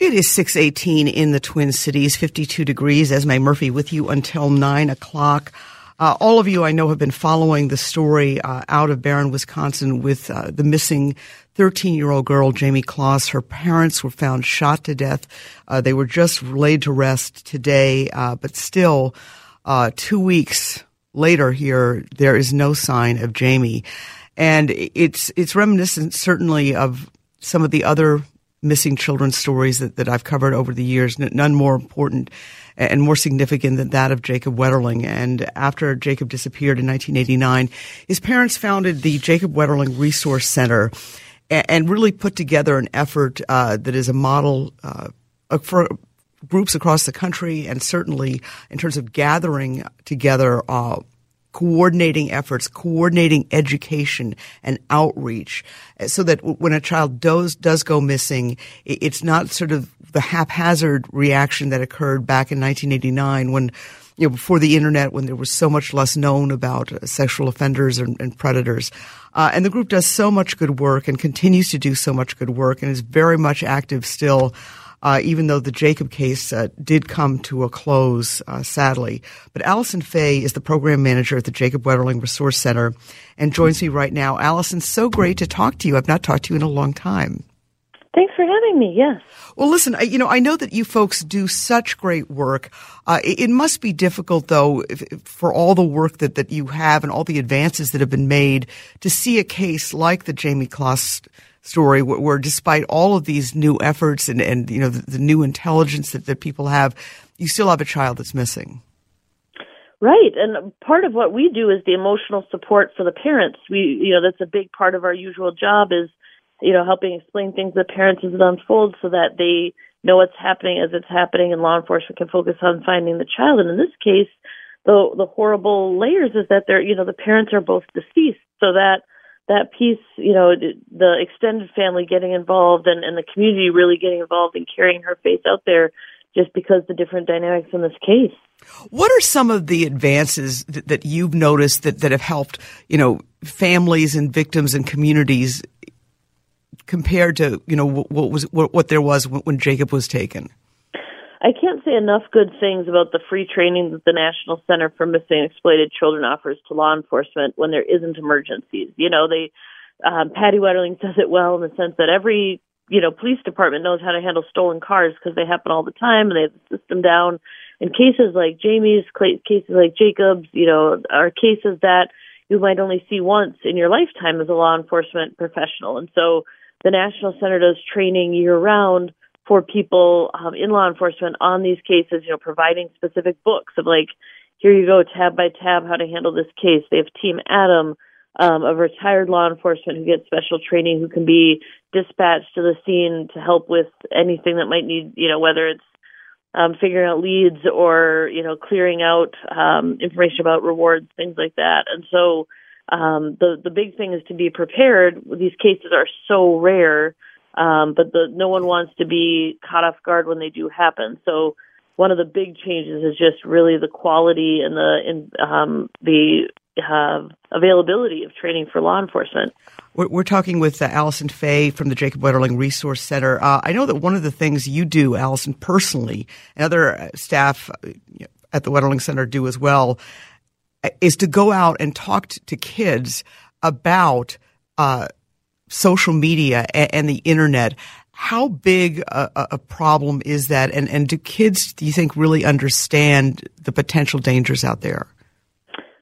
It is 618 in the Twin Cities, 52 degrees. Esme Murphy with you until 9 o'clock. Uh, all of you I know have been following the story uh, out of Barron, Wisconsin with uh, the missing 13 year old girl, Jayme Closs. Her parents were found shot to death. Uh, they were just laid to rest today, uh, but still, uh, two weeks later here, there is no sign of Jayme. And it's, it's reminiscent certainly of some of the other missing children's stories that, that I've covered over the years, none more important and more significant than that of Jacob Wetterling. And after Jacob disappeared in 1989, his parents founded the Jacob Wetterling Resource Center and, really put together an effort uh, that is a model uh, for groups across the country and certainly in terms of gathering together uh, coordinating efforts, coordinating education and outreach uh, so that when a child does, does go missing, it's not sort of the haphazard reaction that occurred back in 1989 when, you know, before the internet, when there was so much less known about uh, sexual offenders and, and predators. Uh, and the group does so much good work and continues to do so much good work and is very much active still uh, even though the Jacob case uh, did come to a close, uh, sadly. But Alison Feigh is the program manager at the Jacob Wetterling Resource Center and joins me right now. Alison, so great to talk to you. I've not talked to you in a long time. Thanks for having me. Yes. Well, listen, I, you know, I know that you folks do such great work. Uh, it, it, must be difficult, though, if, if for all the work that, that you have and all the advances that have been made to see a case like the Jayme Closs story where, where, despite all of these new efforts and, and you know the, the new intelligence that, that people have, you still have a child that's missing. Right, and part of what we do is the emotional support for the parents. We, you know, that's a big part of our usual job is, you know, helping explain things to parents as it unfolds so that they know what's happening as it's happening, and law enforcement can focus on finding the child. And in this case, the the horrible layers is that they're, you know, the parents are both deceased, so that that piece, you know, the extended family getting involved and, and the community really getting involved in carrying her face out there just because the different dynamics in this case. What are some of the advances that, that you've noticed that, that have helped, you know, families and victims and communities compared to, you know, what was what, what there was when Jacob was taken? I can't say enough good things about the free training that the National Center for Missing and Exploited Children offers to law enforcement when there isn't emergencies. You know, they um, Patty Wetterling says it well in the sense that every you know police department knows how to handle stolen cars because they happen all the time and they have the system down. In cases like Jayme's, cases like Jacob's, you know, are cases that you might only see once in your lifetime as a law enforcement professional. And so the National Center does training year round for people um, in law enforcement on these cases, you know, providing specific books of like, here you go, tab by tab, how to handle this case. They have Team Adam, um, a retired law enforcement who gets special training, who can be dispatched to the scene to help with anything that might need, you know, whether it's um, figuring out leads or you know clearing out um, information about rewards, things like that. And so um, the the big thing is to be prepared. These cases are so rare um, but the, no one wants to be caught off guard when they do happen. So one of the big changes is just really the quality and the in, um, the uh, availability of training for law enforcement. We're, we're talking with uh, Alison Feigh from the Jacob Wetterling Resource Center. Uh, I know that one of the things you do, Alison, personally, and other uh, staff uh, at the Wetterling Center do as well, uh, is to go out and talk to kids about social media and, and the internet. How big a, a, problem is that? And, and do kids, do you think, really understand the potential dangers out there?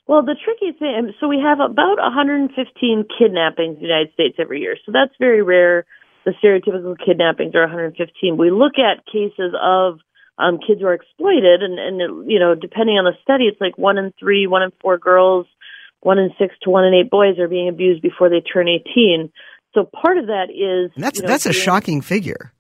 Well, the tricky thing, so we have about 115 kidnappings in the United States every year. So that's very rare. The stereotypical kidnappings are 115. We look at cases of um, kids who are exploited, and, and it, you know, depending on the study, it's like one in three, one in four girls, one in six to one in eight boys are being abused before they turn 18. So part of that is and that's you know, that's a doing- shocking figure.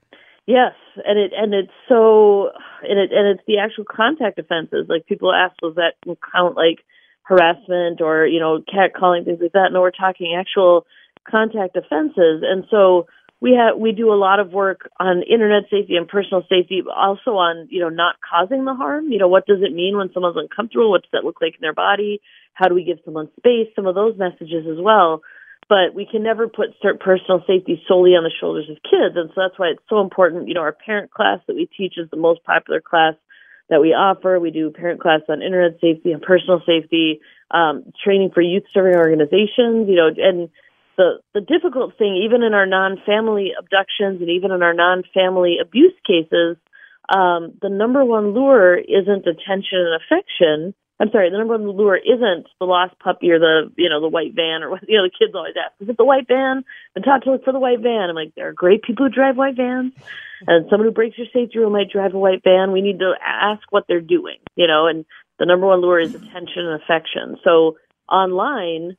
Yes, and it and it's so and it and it's the actual contact offenses. Like people ask, does that count like harassment or you know catcalling things like that? No, we're talking actual contact offenses, and so we have we do a lot of work on internet safety and personal safety, but also on you know not causing the harm. You know, what does it mean when someone's uncomfortable? What does that look like in their body? How do we give someone space? Some of those messages as well but we can never put personal safety solely on the shoulders of kids. And so that's why it's so important you know our parent class that we teach is the most popular class that we offer. We do parent class on internet safety and personal safety um, training for youth serving organizations you know and the the difficult thing even in our non-family abductions and even in our non-family abuse cases um, the number one lure isn't attention and affection I'm sorry, the number one lure isn't the lost puppy or the you know the white van or what you know the kids always ask is it the white van? Been taught to look for the white van. I'm like there are great people who drive white vans, and someone who breaks your safety rule might drive a white van. We need to ask what they're doing, you know. And the number one lure is attention and affection. So online,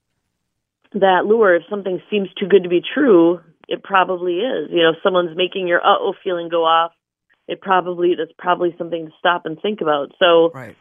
that lure, if something seems too good to be true, it probably is. You know, if someone's making your uh oh feeling go off. It probably that's probably something to stop and think about. So Right.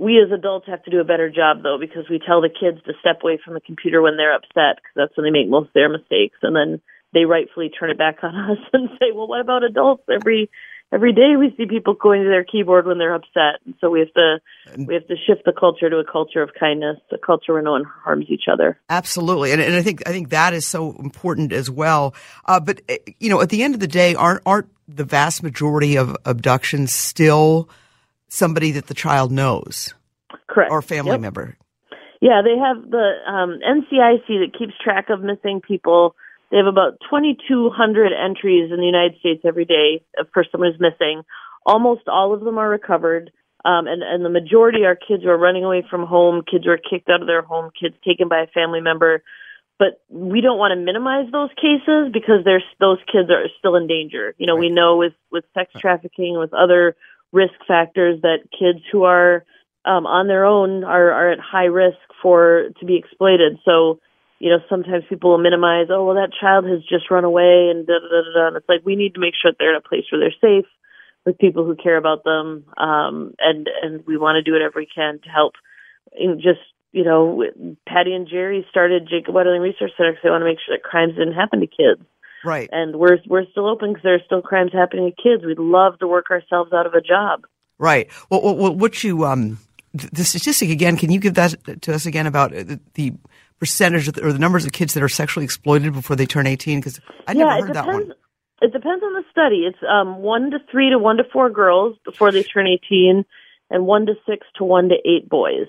We as adults have to do a better job though because we tell the kids to step away from the computer when they're upset because that's when they make most of their mistakes and then they rightfully turn it back on us and say well what about adults? Every every day we see people going to their keyboard when they're upset. And so we have to we have to shift the culture to a culture of kindness a culture where no one harms each other. Absolutely, and, and I think I think that is so important as well. Uh, but uh, you know, at the end of the day, aren't aren't the vast majority of abductions still somebody that the child knows correct or family Yep. member? Yeah, they have the um, NCIC that keeps track of missing people. They have about 2,200 entries in the United States every day for someone who's missing. Almost all of them are recovered, um, and and the majority are kids who are running away from home, kids who are kicked out of their home, kids taken by a family member. But we don't want to minimize those cases because there's those kids are still in danger. You know, we know with with sex trafficking, with other risk factors, that kids who are um, on their own are, are at high risk for to be exploited. So, you know, sometimes people will minimize, oh well, that child has just run away, and da da da da. And it's like we need to make sure that they're in a place where they're safe with people who care about them, um, and and we want to do whatever we can to help. In just you know, Patty and Jerry started Jacob Wetterling Research Center because they want to make sure that crimes didn't happen to kids Right. and we're we're still open because there are still crimes happening to kids. We'd love to work ourselves out of a job. Right. Well, well, what you um, the statistic again? Can you give that to us again about uh, the, the percentage of the, or the numbers of kids that are sexually exploited before they turn eighteen? Because I never yeah, heard that one. It depends on the study. It's um, one to three to one to four girls before they turn eighteen, and one to six to one to eight boys.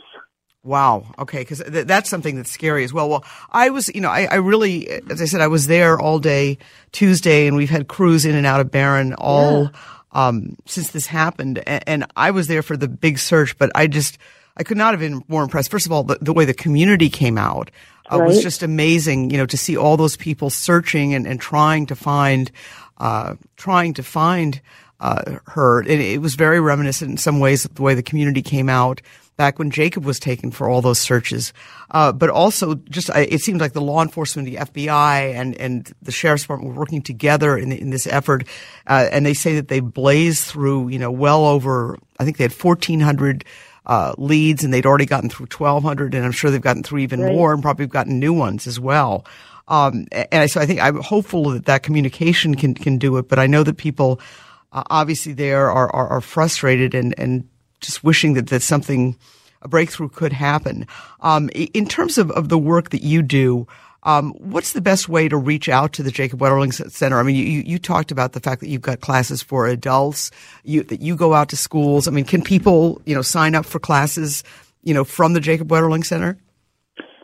Wow. Okay. Because th- that's something that's scary as well. Well, I was, you know, I, I really, as I said, I was there all day Tuesday, and we've had crews in and out of Barron all um, since this happened, and, and I was there for the big search, but I just, I could not have been more impressed. First of all, the, the way the community came out uh, was just amazing. You know, to see all those people searching and, and trying to find, uh, trying to find uh, her. And it was very reminiscent in some ways of the way the community came out back when Jacob was taken for all those searches. Uh, but also, just it seemed like the law enforcement, the FBI, and and the sheriff's department were working together in in this effort. Uh, and they say that they blazed through, you know, well over. I think they had fourteen hundred. Uh, leads and they'd already gotten through 1200 and I'm sure they've gotten through even Right. more and probably gotten new ones as well. Um, and so I think I'm hopeful that that communication can, can do it, but I know that people uh, obviously there are, are, are frustrated and, and just wishing that, that something, a breakthrough could happen. Um, in terms of, of the work that you do, um, what's the best way to reach out to the Jacob Wetterling Center? I mean, you, you talked about the fact that you've got classes for adults, you, that you go out to schools. I mean, can people, you know, sign up for classes, you know, from the Jacob Wetterling Center?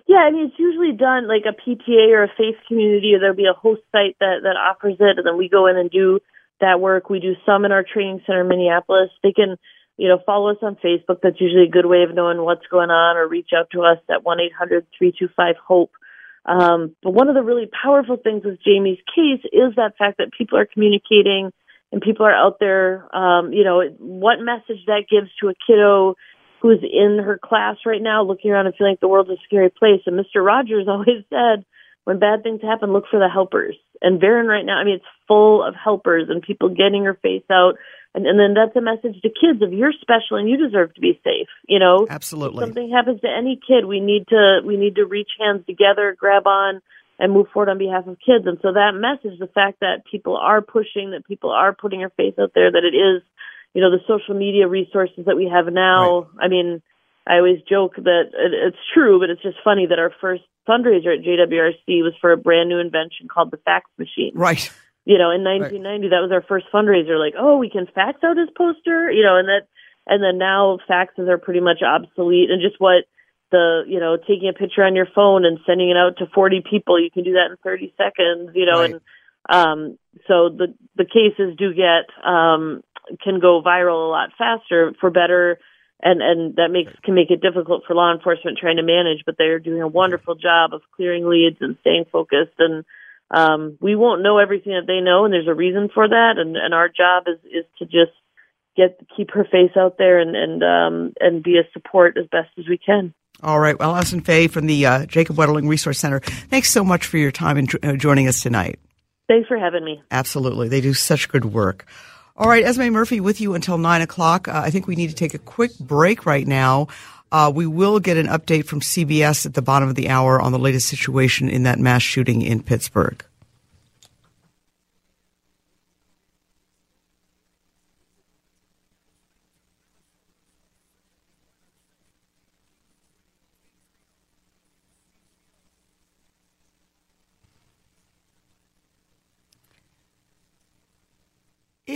Yeah, I mean it's usually done like a PTA or a faith community, or there'll be a host site that that offers it, and then we go in and do that work. We do some in our training center in Minneapolis. They can, you know, follow us on Facebook. That's usually a good way of knowing what's going on, or reach out to us at one eight hundred three two five hope. Um, but one of the really powerful things with Jayme's case is that fact that people are communicating and people are out there. Um, you know, what message that gives to a kiddo who's in her class right now looking around and feeling like the world's a scary place. And Mr. Rogers always said, when bad things happen, look for the helpers. And Barron right now, I mean, it's full of helpers and people getting her face out. And, and then that's a message to kids of you're special and you deserve to be safe. You know, absolutely. If something happens to any kid, we need to we need to reach hands together, grab on, and move forward on behalf of kids. And so that message, the fact that people are pushing, that people are putting their face out there, that it is, you know, the social media resources that we have now. Right. I mean, I always joke that it's true, but it's just funny that our first fundraiser at JWRC was for a brand new invention called the fax machine. Right. You know, in 1990, right. that was our first fundraiser. Like, oh, we can fax out his poster. You know, and that, and then now faxes are pretty much obsolete. And just what the, you know, taking a picture on your phone and sending it out to 40 people, you can do that in 30 seconds. You know, right. and um, so the the cases do get um, can go viral a lot faster for better and and that makes can make it difficult for law enforcement trying to manage. But they're doing a wonderful job of clearing leads and staying focused. And um, we won't know everything that they know, and there's a reason for that. And and our job is is to just get keep her face out there and and um, and be a support as best as we can. All right. Well, Alison Feigh from the uh, Jacob Wetterling Resource Center, thanks so much for your time and uh, joining us tonight. Thanks for having me. Absolutely. They do such good work. All right, Esme Murphy with you until nine o'clock. Uh, I think we need to take a quick break right now. Uh, we will get an update from CBS at the bottom of the hour on the latest situation in that mass shooting in Pittsburgh.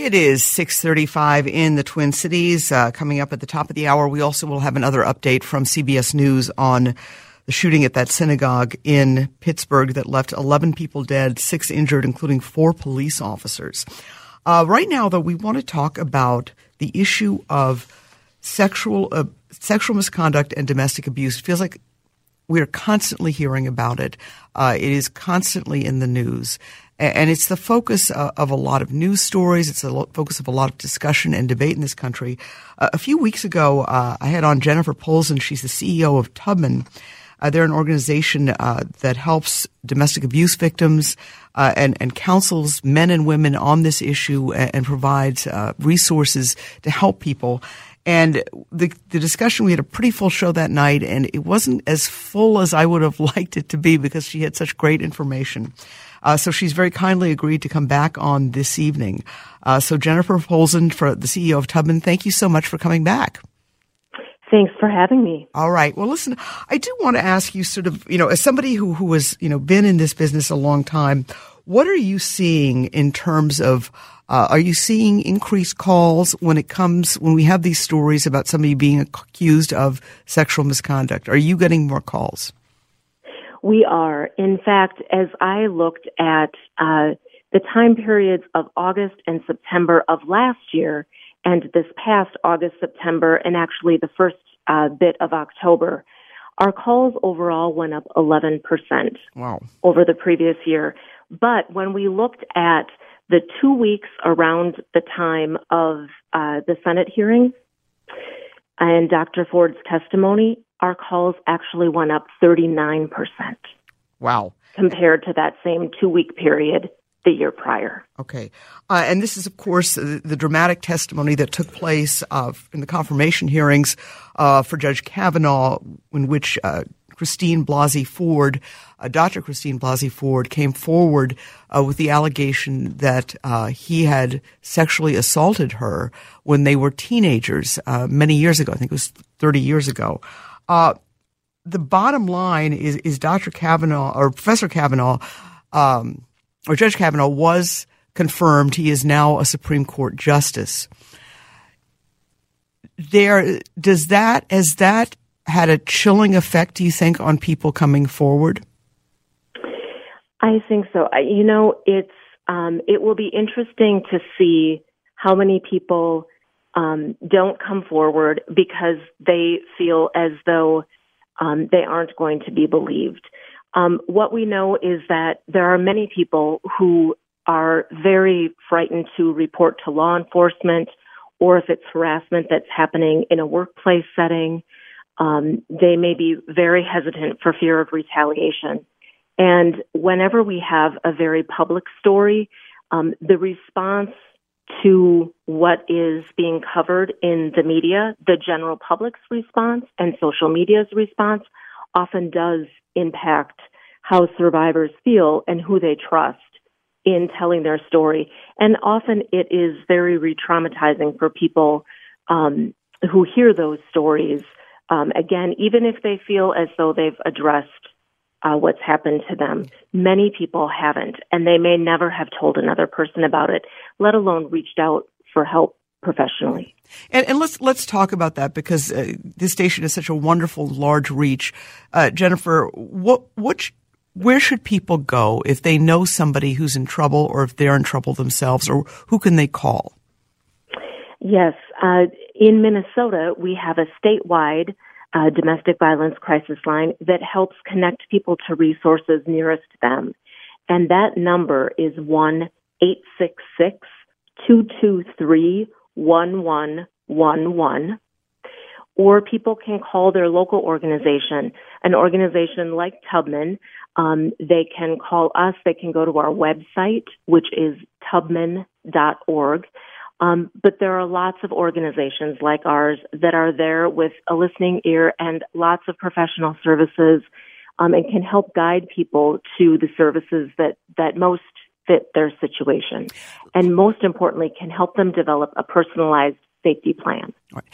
It is 6:35 in the Twin Cities. Uh, coming up at the top of the hour, we also will have another update from CBS News on the shooting at that synagogue in Pittsburgh that left 11 people dead, six injured, including four police officers. Uh, right now, though, we want to talk about the issue of sexual uh, sexual misconduct and domestic abuse. It feels like we are constantly hearing about it. Uh, it is constantly in the news and it's the focus uh, of a lot of news stories. It's the focus of a lot of discussion and debate in this country. Uh, a few weeks ago, uh, I had on Jennifer Polzin. She's the CEO of Tubman. Uh, they're an organization uh, that helps domestic abuse victims uh, and, and counsels men and women on this issue and, and provides resources to help people. And the, the discussion, we had a pretty full show that night, and it wasn't as full as I would have liked it to be because she had such great information. Uh, so she's very kindly agreed to come back on this evening. Uh, so Jennifer Polzin, for the CEO of Tubman, thank you so much for coming back. Thanks for having me. All right. Well, listen, I do want to ask you sort of, you know, as somebody who, who has, you know, been in this business a long time, what are you seeing in terms of, uh, are you seeing increased calls when it comes, when we have these stories about somebody being accused of sexual misconduct? Are you getting more calls? We are. In fact, as I looked at uh, the time periods of August and September of last year and this past August, September, and actually the first uh, bit of October, our calls overall went up 11% wow. over the previous year. But when we looked at the two weeks around the time of uh, the Senate hearing and Dr. Ford's testimony, our calls actually went up 39%. Wow. Compared to that same two week period the year prior. Okay. Uh, and this is, of course, the, the dramatic testimony that took place uh, in the confirmation hearings uh, for Judge Kavanaugh, in which uh, Christine Blasey Ford, uh, Dr. Christine Blasey Ford, came forward uh, with the allegation that he had sexually assaulted her when they were teenagers many years ago. I think it was 30 years ago. Uh, the bottom line is, is Dr. Kavanaugh or Professor Kavanaugh, um, or Judge Kavanaugh was confirmed. He is now a Supreme Court justice. There, does that, has that had a chilling effect, do you think, on people coming forward? I think so. You know, it's, um, it will be interesting to see how many people um, don't come forward because they feel as though um, they aren't going to be believed. Um, what we know is that there are many people who are very frightened to report to law enforcement, or if it's harassment that's happening in a workplace setting, um, they may be very hesitant for fear of retaliation. And whenever we have a very public story, um, the response to what is being covered in the media, the general public's response and social media's response often does impact how survivors feel and who they trust in telling their story. And often it is very re traumatizing for people um, who hear those stories. Um, again, even if they feel as though they've addressed uh, what's happened to them. Many people haven't, and they may never have told another person about it, let alone reached out for help professionally. And, and let's let's talk about that because uh, this station is such a wonderful large reach. Uh, Jennifer, what what where should people go if they know somebody who's in trouble or if they're in trouble themselves, or who can they call? Yes, uh, in Minnesota we have a statewide uh, domestic violence crisis line that helps connect people to resources nearest them. And that number is 1 866 223 1111. Or people can call their local organization, an organization like Tubman. Um, they can call us. They can go to our website, which is tubman.org. Um, but there are lots of organizations like ours that are there with a listening ear and lots of professional services um, and can help guide people to the services that, that most fit their situation. And most importantly, can help them develop a personalized safety plan. Right.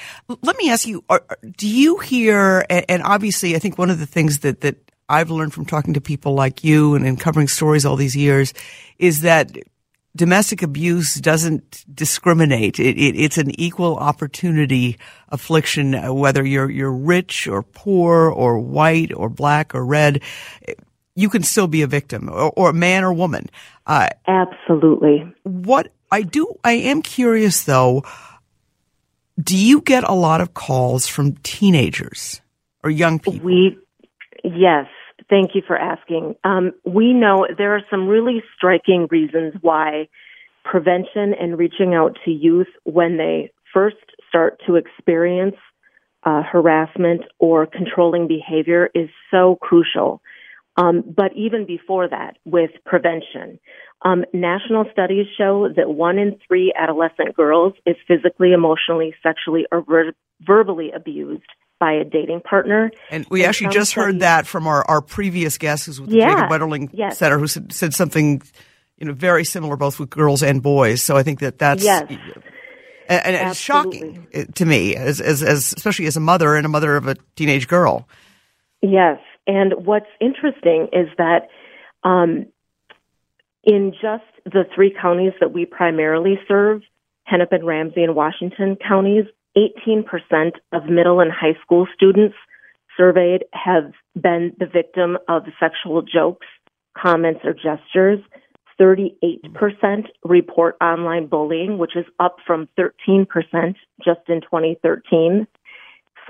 Let me ask you, are, do you hear, and obviously I think one of the things that, that I've learned from talking to people like you and, and covering stories all these years is that domestic abuse doesn't discriminate. It, it, it's an equal opportunity affliction, uh, whether you're you're rich or poor or white or black or red. You can still be a victim, or, or a man or woman. Uh, Absolutely. What I do, I am curious though. Do you get a lot of calls from teenagers or young people? We, yes, Thank you for asking. Um, we know there are some really striking reasons why prevention and reaching out to youth when they first start to experience uh, harassment or controlling behavior is so crucial. Um, but even before that, with prevention, um, national studies show that one in three adolescent girls is physically, emotionally, sexually, or ver- verbally abused by a dating partner. And we and actually just heard that from our, our previous guest, who's with the yeah, Jacob Wetterling yes. Center, who said, said, something, you know, very similar both with girls and boys. So I think that that's yes. and, and it's shocking uh, to me, as, as, as especially as a mother and a mother of a teenage girl. Yes, and what's interesting is that um, in just the three counties that we primarily serve, Hennepin, Ramsey, and Washington counties, 18% of middle and high school students surveyed have been the victim of sexual jokes, comments, or gestures. 38% report online bullying, which is up from 13% just in 2013.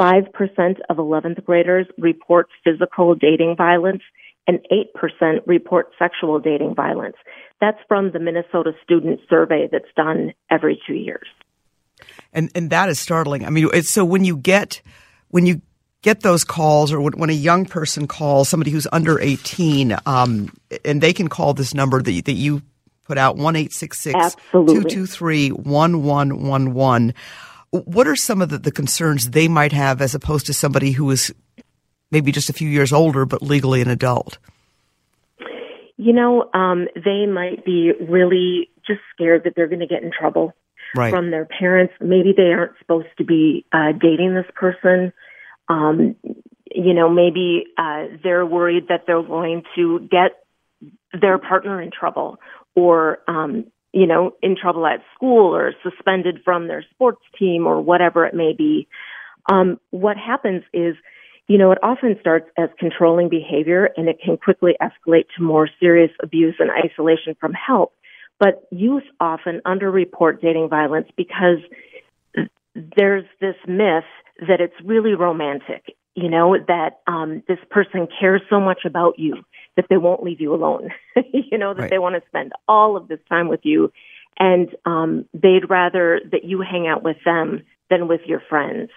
5% of 11th graders report physical dating violence, and 8% report sexual dating violence. That's from the Minnesota Student Survey that's done every two years and and that is startling. I mean, so when you get when you get those calls or when, when a young person calls somebody who's under 18 um, and they can call this number that, that you put out 1-866-223-1111 what are some of the, the concerns they might have as opposed to somebody who is maybe just a few years older but legally an adult? You know um, they might be really just scared that they're going to get in trouble right. from their parents. Maybe they aren't supposed to be uh, dating this person. Um, you know, maybe uh, they're worried that they're going to get their partner in trouble or, um, you know, in trouble at school or suspended from their sports team or whatever it may be. Um, what happens is, you know, it often starts as controlling behavior and it can quickly escalate to more serious abuse and isolation from help. But youth often underreport dating violence because there's this myth that it's really romantic, you know, that um, this person cares so much about you that they won't leave you alone, you know, that right. they want to spend all of this time with you. And um, they'd rather that you hang out with them than with your friends.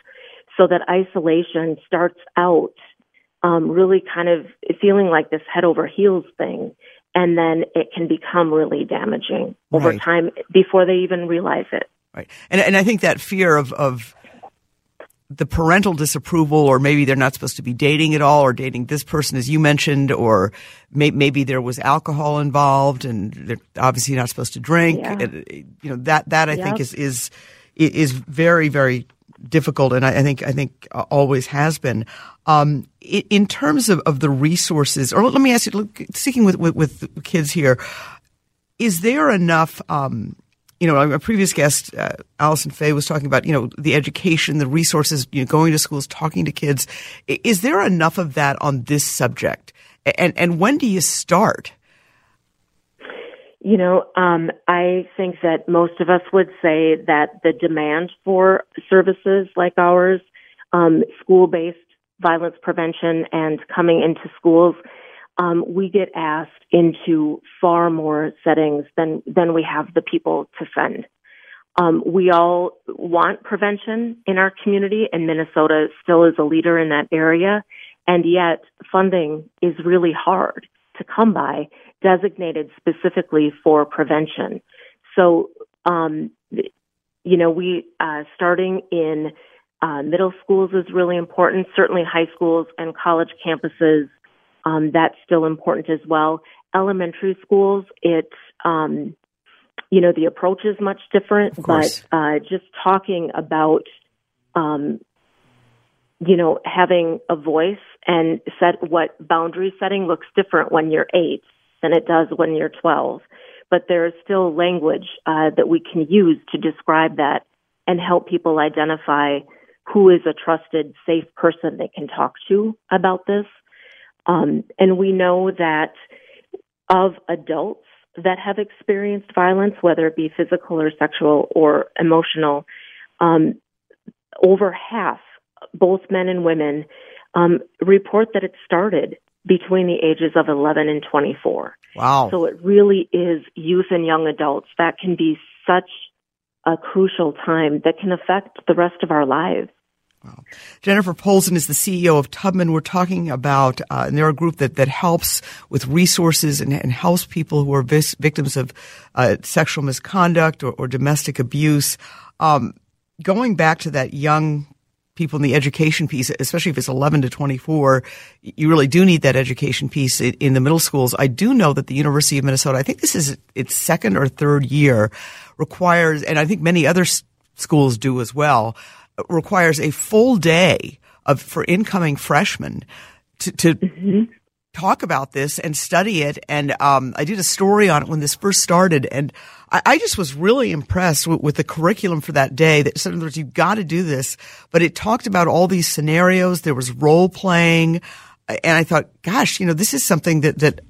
So that isolation starts out um, really kind of feeling like this head over heels thing. And then it can become really damaging over Right. time before they even realize it. Right. And, and I think that fear of, of the parental disapproval, or maybe they're not supposed to be dating at all, or dating this person, as you mentioned, or may, maybe there was alcohol involved, and they're obviously not supposed to drink. Yeah. And, you know that that I think is is is very very difficult, and I, I think I think uh, always has been. Um, in, in terms of, of the resources, or let me ask you, look, with, with with kids here, is there enough? Um, you know, a previous guest, uh, Alison Feigh, was talking about you know the education, the resources, you know, going to schools, talking to kids. Is there enough of that on this subject? And and when do you start? You know, um, I think that most of us would say that the demand for services like ours, um, school-based violence prevention and coming into schools, um, we get asked into far more settings than than we have the people to send. Um, we all want prevention in our community, and Minnesota still is a leader in that area. And yet, funding is really hard to come by, designated specifically for prevention. So, um, you know, we uh, starting in uh, middle schools is really important. Certainly, high schools and college campuses, um, that's still important as well. Elementary schools, it um, you know, the approach is much different, but uh, just talking about, um, you know, having a voice and set what boundary setting looks different when you're eight than it does when you're 12. But there is still language uh, that we can use to describe that and help people identify who is a trusted, safe person they can talk to about this. Um, and we know that of adults that have experienced violence, whether it be physical or sexual or emotional, um, over half, both men and women, um, report that it started between the ages of 11 and 24. Wow. So it really is youth and young adults that can be such a crucial time that can affect the rest of our lives. Jennifer Polzin is the CEO of Tubman. We're talking about, uh, and they're a group that, that helps with resources and, and helps people who are vis- victims of uh, sexual misconduct or, or domestic abuse. Um, going back to that young people in the education piece, especially if it's 11 to 24, you really do need that education piece in, the middle schools. I do know that the University of Minnesota, I think this is its second or third year, requires, and I think many other schools do as well, requires a full day of for incoming freshmen to, to mm-hmm. Talk about this and study it. And um, I did a story on it when this first started, and I, I just was really impressed with, with the curriculum for that day. That in other words, you've got to do this, but it talked about all these scenarios. There was role playing, and I thought, gosh, you know, this is something that that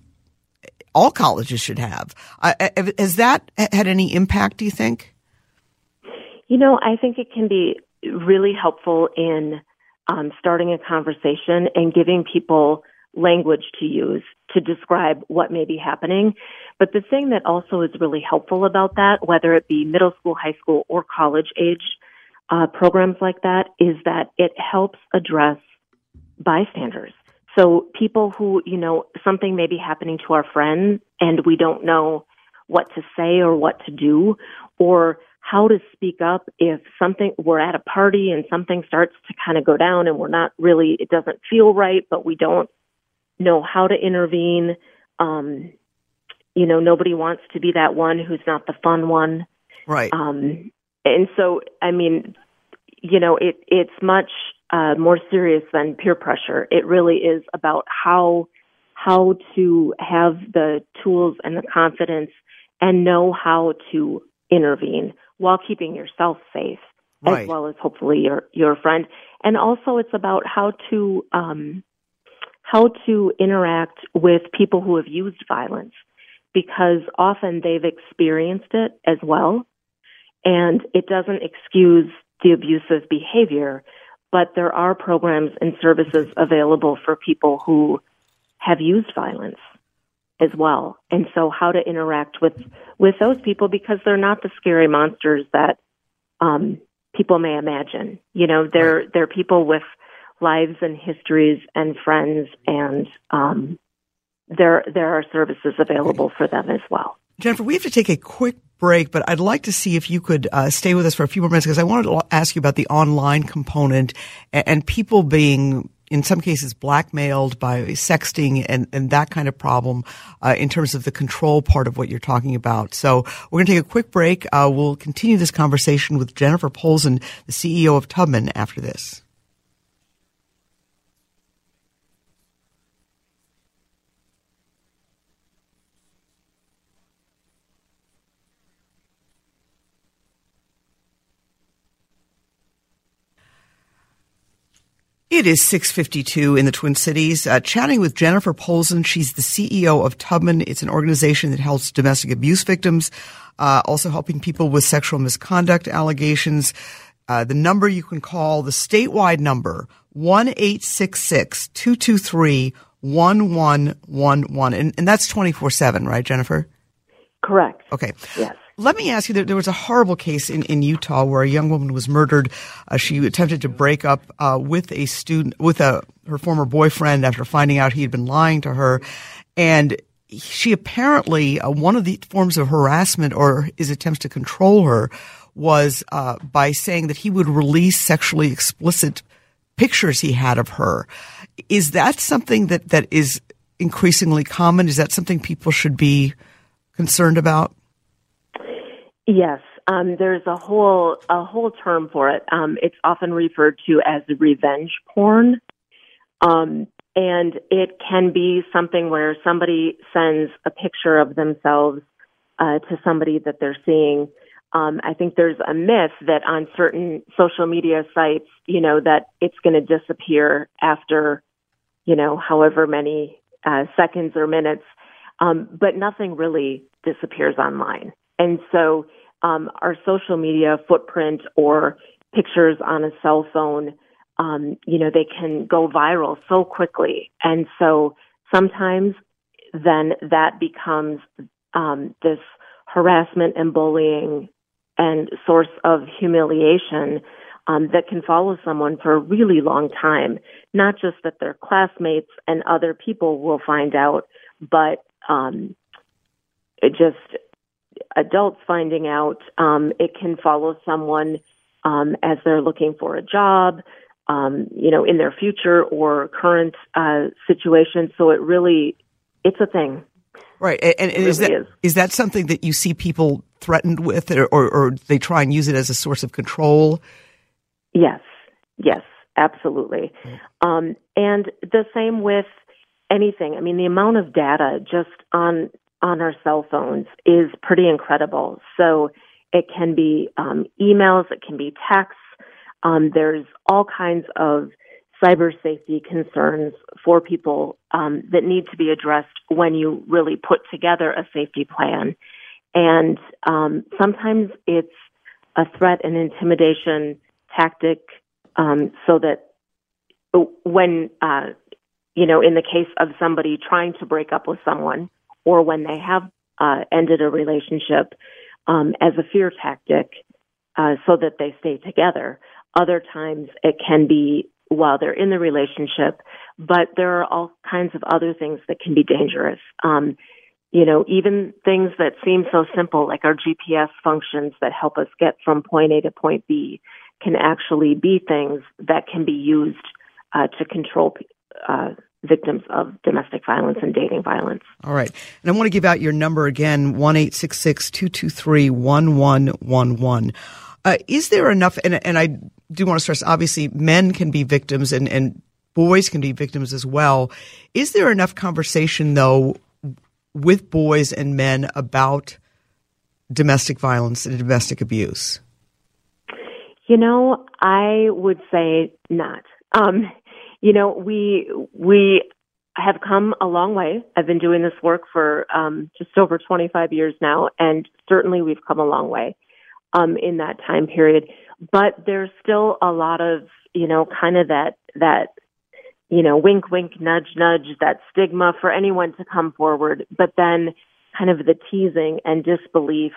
all colleges should have. I- has that had any impact? Do you think? You know, I think it can be really helpful in um, starting a conversation and giving people language to use to describe what may be happening. But the thing that also is really helpful about that, whether it be middle school, high school, or college age uh, programs like that, is that it helps address bystanders. So people who, you know, something may be happening to our friend and we don't know what to say or what to do or how to speak up if something we're at a party and something starts to kind of go down and we're not really it doesn't feel right but we don't know how to intervene um you know nobody wants to be that one who's not the fun one Right. um and so i mean you know it it's much uh more serious than peer pressure it really is about how how to have the tools and the confidence and know how to intervene while keeping yourself safe Right. as well as hopefully your your friend and also it's about how to um how to interact with people who have used violence because often they've experienced it as well and it doesn't excuse the abusive behavior but there are programs and services available for people who have used violence as well. And so how to interact with with those people because they're not the scary monsters that um people may imagine. You know, they're they're people with lives and histories and friends, and um, there there are services available for them as well. Jennifer, we have to take a quick break, but I'd like to see if you could uh, stay with us for a few more minutes because I wanted to ask you about the online component and, and people being in some cases blackmailed by sexting and, and that kind of problem uh, in terms of the control part of what you're talking about. So we're going to take a quick break. Uh, we'll continue this conversation with Jennifer Polzin, the CEO of Tubman, after this. It is 652 in the Twin Cities. Uh, chatting with Jennifer Polzin. She's the CEO of Tubman. It's an organization that helps domestic abuse victims, uh, also helping people with sexual misconduct allegations. Uh, the number you can call, the statewide number, 1-866-223-1111. And, and that's 24-7, right, Jennifer? Correct. Okay. Yes. Let me ask you, there, there was a horrible case in, in Utah where a young woman was murdered. Uh, she attempted to break up uh, with a student, with a her former boyfriend after finding out he had been lying to her. And she apparently, uh, one of the forms of harassment or his attempts to control her was uh, by saying that he would release sexually explicit pictures he had of her. Is that something that, that is increasingly common? Is that something people should be concerned about? Yes, um, there's a whole a whole term for it. Um, it's often referred to as revenge porn, um, and it can be something where somebody sends a picture of themselves uh, to somebody that they're seeing. Um, I think there's a myth that on certain social media sites, you know, that it's going to disappear after, you know, however many uh, seconds or minutes, um, but nothing really disappears online. And so um, our social media footprint or pictures on a cell phone, um, you know, they can go viral so quickly. And so sometimes then that becomes um, this harassment and bullying and source of humiliation um, that can follow someone for a really long time. Not just that their classmates and other people will find out, but um, it just adults finding out. Um, it can follow someone um, as they're looking for a job, um, you know, in their future or current uh, situation. So it really, it's a thing. Right, and, and is that is. is. that something that you see people threatened with, or, or, or they try and use it as a source of control? Yes, yes, absolutely, um, and the same with anything. I mean, the amount of data just on on our cell phones is pretty incredible. So it can be um, emails, it can be texts. Um, there's all kinds of cyber safety concerns for people um, that need to be addressed when you really put together a safety plan. And um, sometimes it's a threat and intimidation tactic um, so that when, uh, you know, in the case of somebody trying to break up with someone, or when they have uh, ended a relationship um, as a fear tactic uh, so that they stay together. Other times it can be while they're in the relationship, but there are all kinds of other things that can be dangerous. Um, you know, even things that seem so simple, like our GPS functions that help us get from point A to point B, can actually be things that can be used uh, to control uh, victims of domestic violence and dating violence. All right. And I want to give out your number again, 1-866-223-1111. Uh, is there enough, and, and I do want to stress, obviously men can be victims and, and boys can be victims as well. Is there enough conversation though with boys and men about domestic violence and domestic abuse? You know, I would say not. Um, you know, we we have come a long way. I've been doing this work for um, just over 25 years now, and certainly we've come a long way um, in that time period. But there's still a lot of, you know, kind of that that you know, wink, wink, nudge, nudge, that stigma for anyone to come forward. But then, kind of the teasing and disbelief.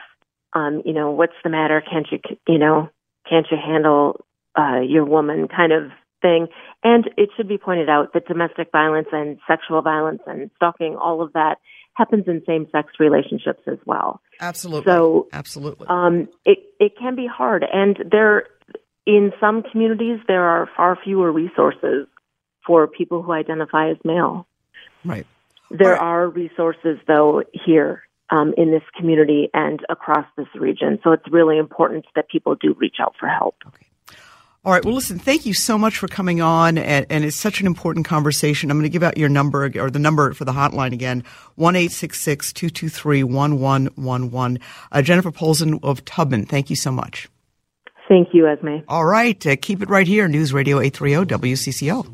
Um, you know, what's the matter? Can't you, you know, can't you handle uh, your woman? Kind of thing. And it should be pointed out that domestic violence and sexual violence and stalking, all of that happens in same sex relationships as well. Absolutely. So, absolutely. Um, it, it can be hard. And there, in some communities, there are far fewer resources for people who identify as male. Right. There right. are resources, though, here um, in this community and across this region. So it's really important that people do reach out for help. Okay. All right. Well, listen, thank you so much for coming on. And, and it's such an important conversation. I'm going to give out your number or the number for the hotline again 1 223 1111. Uh, Jennifer Polzin of Tubman, thank you so much. Thank you, Esme. All right. Uh, keep it right here. News Radio 830 WCCO.